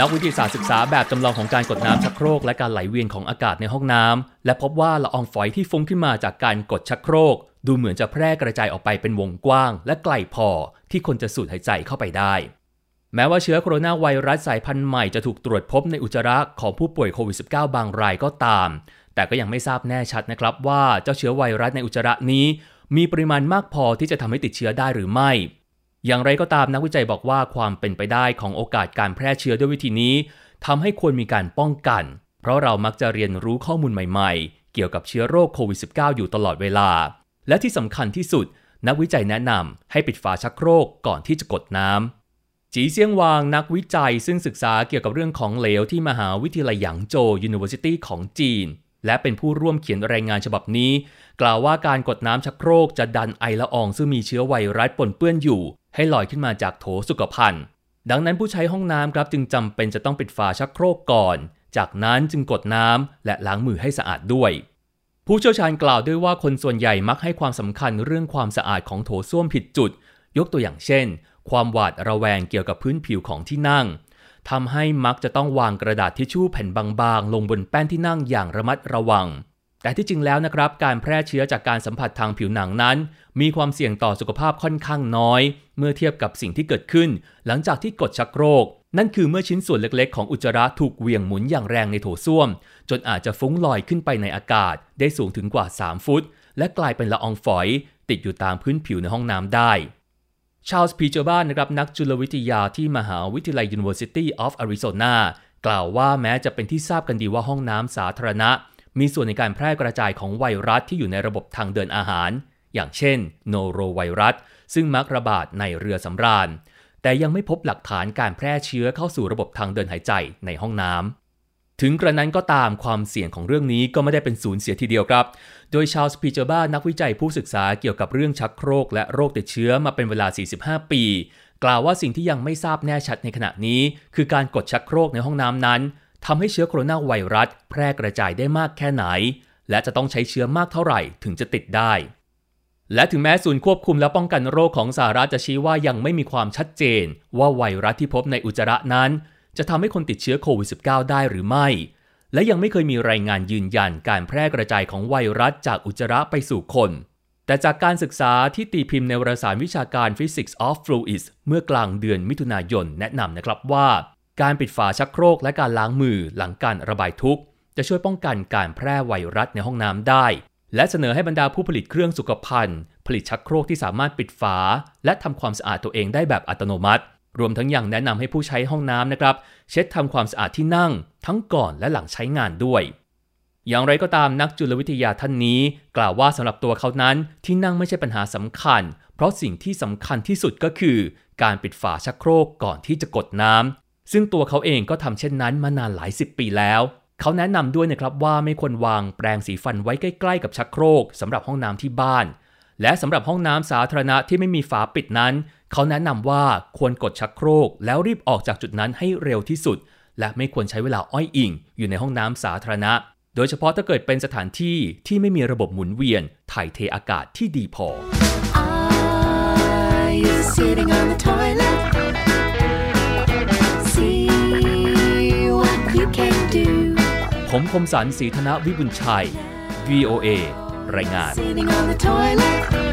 นักวิทยาศาสตร์ศึกษาแบบจำลองของการกดน้ำชักโครกและการไหลเวียนของอากาศในห้องน้ำและพบว่าละอองฝอยที่ฟุ้งขึ้นมาจากการกดชักโครก ดูเหมือนจะแพร่กระจายออกไปเป็นวงกว้าง และไกลพอที่คนจะสูดหายใจเข้าไปได้ แม้ว่าเชื้อโคโรนาไวรัสสายพันธุ์ใหม่จะถูกตรวจพบในอุจจาระของผู้ป่วยโควิด -19 บางรายก็ตาม แต่ก็ยังไม่ทราบแน่ชัดนะครับว่าเจ้าเชื้อไวรัสในอุจจาระนี้ มีปริมาณมากพอที่จะทำให้ติดเชื้อได้หรือไม่ อย่างไรก็ตามนักวิจัยบอกว่าความเป็นไปได้ของโอกาสการแพร่เชื้อด้วยวิธีนี้ทำให้ควรมีการป้องกัน เพราะเรามักจะเรียนรู้ข้อมูลใหม่ๆ เกี่ยวกับเชื้อโรคโควิด -19 อยู่ตลอดเวลา และที่สำคัญที่สุด นักวิจัยแนะนำให้ปิดฝาชักโครกก่อนที่จะกดน้ำจีเซียงวางนักวิจัยซึ่งศึกษาเกี่ยวกับเรื่องของเหลวที่มหาวิทยาลัยหยางโจ University ของจีน และเป็นผู้ร่วมเขียนรายงานฉบับนี้ กล่าวว่าการกดน้ำชักโครกจะดันไอละอองซึ่งมีเชื้อไวรัสปนเปื้อนอยู่ ให้ลอยขึ้นมาจากโถสุขภัณฑ์ ดังนั้นผู้ใช้ห้องน้ำครับจึงจำเป็นจะต้องปิดฝาชักโครกก่อน จากนั้นจึงกดน้ำและล้างมือให้สะอาดด้วย ผู้เชี่ยวชาญกล่าวด้วยว่าคนส่วนใหญ่มักให้ความสำคัญเรื่องความสะอาดของโถส้วมผิดจุด ยกตัวอย่างเช่น ความหวาดระแวงเกี่ยวกับพื้นผิวของที่นั่ง ทำให้มักจะต้องวางกระดาษทิชชู่แผ่นบางๆ ลงบนแป้นที่นั่งอย่างระมัดระวัง แต่ที่จริงแล้วนะครับ การแพร่เชื้อจากการสัมผัสทางผิวหนังนั้น มีความเสี่ยงต่อสุขภาพค่อนข้างน้อย เมื่อเทียบกับสิ่งที่เกิดขึ้น หลังจากที่กดชักโครก นั่นคือเมื่อชิ้นส่วนเล็กๆ ของอุจจาระถูกเวียงหมุนอย่างแรงในโถส้วม จนอาจจะฟุ้งลอยขึ้นไปในอากาศ ได้สูงถึงกว่า 3 ฟุต และกลายเป็นละอองฝอย ติดอยู่ตามพื้นผิวในห้องน้ำได้ ชาลส์พีเจอร์บ้านนะครับนักจุลวิทยาที่มหาวิทยาลัย University of Arizona กล่าวว่าแม้จะเป็นที่ทราบกันดีว่าห้องน้ำสาธารณะ มีส่วนในการแพร่กระจายของไวรัสที่อยู่ในระบบทางเดินอาหาร อย่างเช่น โนโรไวรัส ซึ่งมักระบาดในเรือสำราญ แต่ยังไม่พบหลักฐานการแพร่เชื้อเข้าสู่ระบบทางเดินหายใจในห้องน้ำ ถึงกระนั้นก็ตามความเสี่ยงของเรื่องนี้ก็ไม่ได้เป็นศูนย์เสียทีเดียวครับ โดยชาลส์พีเจอร์บ้านักวิจัยผู้ศึกษาเกี่ยวกับเรื่องชักโครกและโรคติดเชื้อมาเป็นเวลา 45 ปี กล่าวว่าสิ่งที่ยังไม่ทราบแน่ชัดในขณะนี้ คือการกดชักโครกในห้องน้ำนั้นทำให้เชื้อโคโรนาไวรัส แพร่กระจายได้มากแค่ไหน และจะต้องใช้เชื้อมากเท่าไหร่ถึงจะติดได้ และถึงแม้ศูนย์ควบคุมและป้องกันโรคของสหรัฐจะชี้ว่ายังไม่มีความชัดเจน ว่าไวรัสที่พบในอุจจาระนั้น จะทำให้คนติดเชื้อโควิด -19 ได้หรือไม่ และยังไม่เคยมีรายงานยืนยันการแพร่กระจายของไวรัสจากอุจจาระไปสู่คน แต่จากการศึกษาที่ตีพิมพ์ในวารสารวิชาการ Physics of Fluids เมื่อกลางเดือนมิถุนายนแนะนำนะครับว่า การปิดฝาชักโครกและการล้างมือหลังการระบายทุกข์จะช่วยป้องกันการแพร่ไวรัสในห้องน้ำได้ และเสนอให้บรรดาผู้ผลิตเครื่องสุขภัณฑ์ ผลิตชักโครกที่สามารถปิดฝา และทำความสะอาดตัวเองได้แบบอัตโนมัติ รวมทั้งยังแนะนำให้ผู้ใช้ห้องน้ำนะครับ เช็ดทำความสะอาดที่นั่ง ทั้งก่อนและหลังใช้งานด้วย อย่างไรก็ตามนักจุลวิทยาท่านนี้ กล่าวว่าสำหรับตัวเขานั้นที่นั่งไม่ใช่ปัญหาสำคัญ เพราะสิ่งที่สำคัญที่สุดก็คือ การปิดฝาชักโครกก่อนที่จะกดน้ำซึ่งตัวเขาเองก็ทำเช่นนั้นมานานหลายสิบปีแล้วเขาแนะนำด้วยนะครับว่าไม่ควรวางแปรงสีฟันไว้ใกล้ ๆ กับชักโครกสำหรับห้องน้ำที่บ้าน และสำหรับห้องน้ำสาธารณะที่ไม่มีฝาปิดนั้น เขาแนะนำว่าควรกดชักโครก แล้วรีบออกจากจุดนั้นให้เร็วที่สุด และไม่ควรใช้เวลาอ้อยอิง อยู่ในห้องน้ำสาธารณะ โดยเฉพาะถ้าเกิดเป็นสถานที่ที่ไม่มีระบบหมุนเวียน ถ่ายเทอากาศที่ดีพอผมคมสันสีธนวิบุญชัย VOA รายงาน You can do what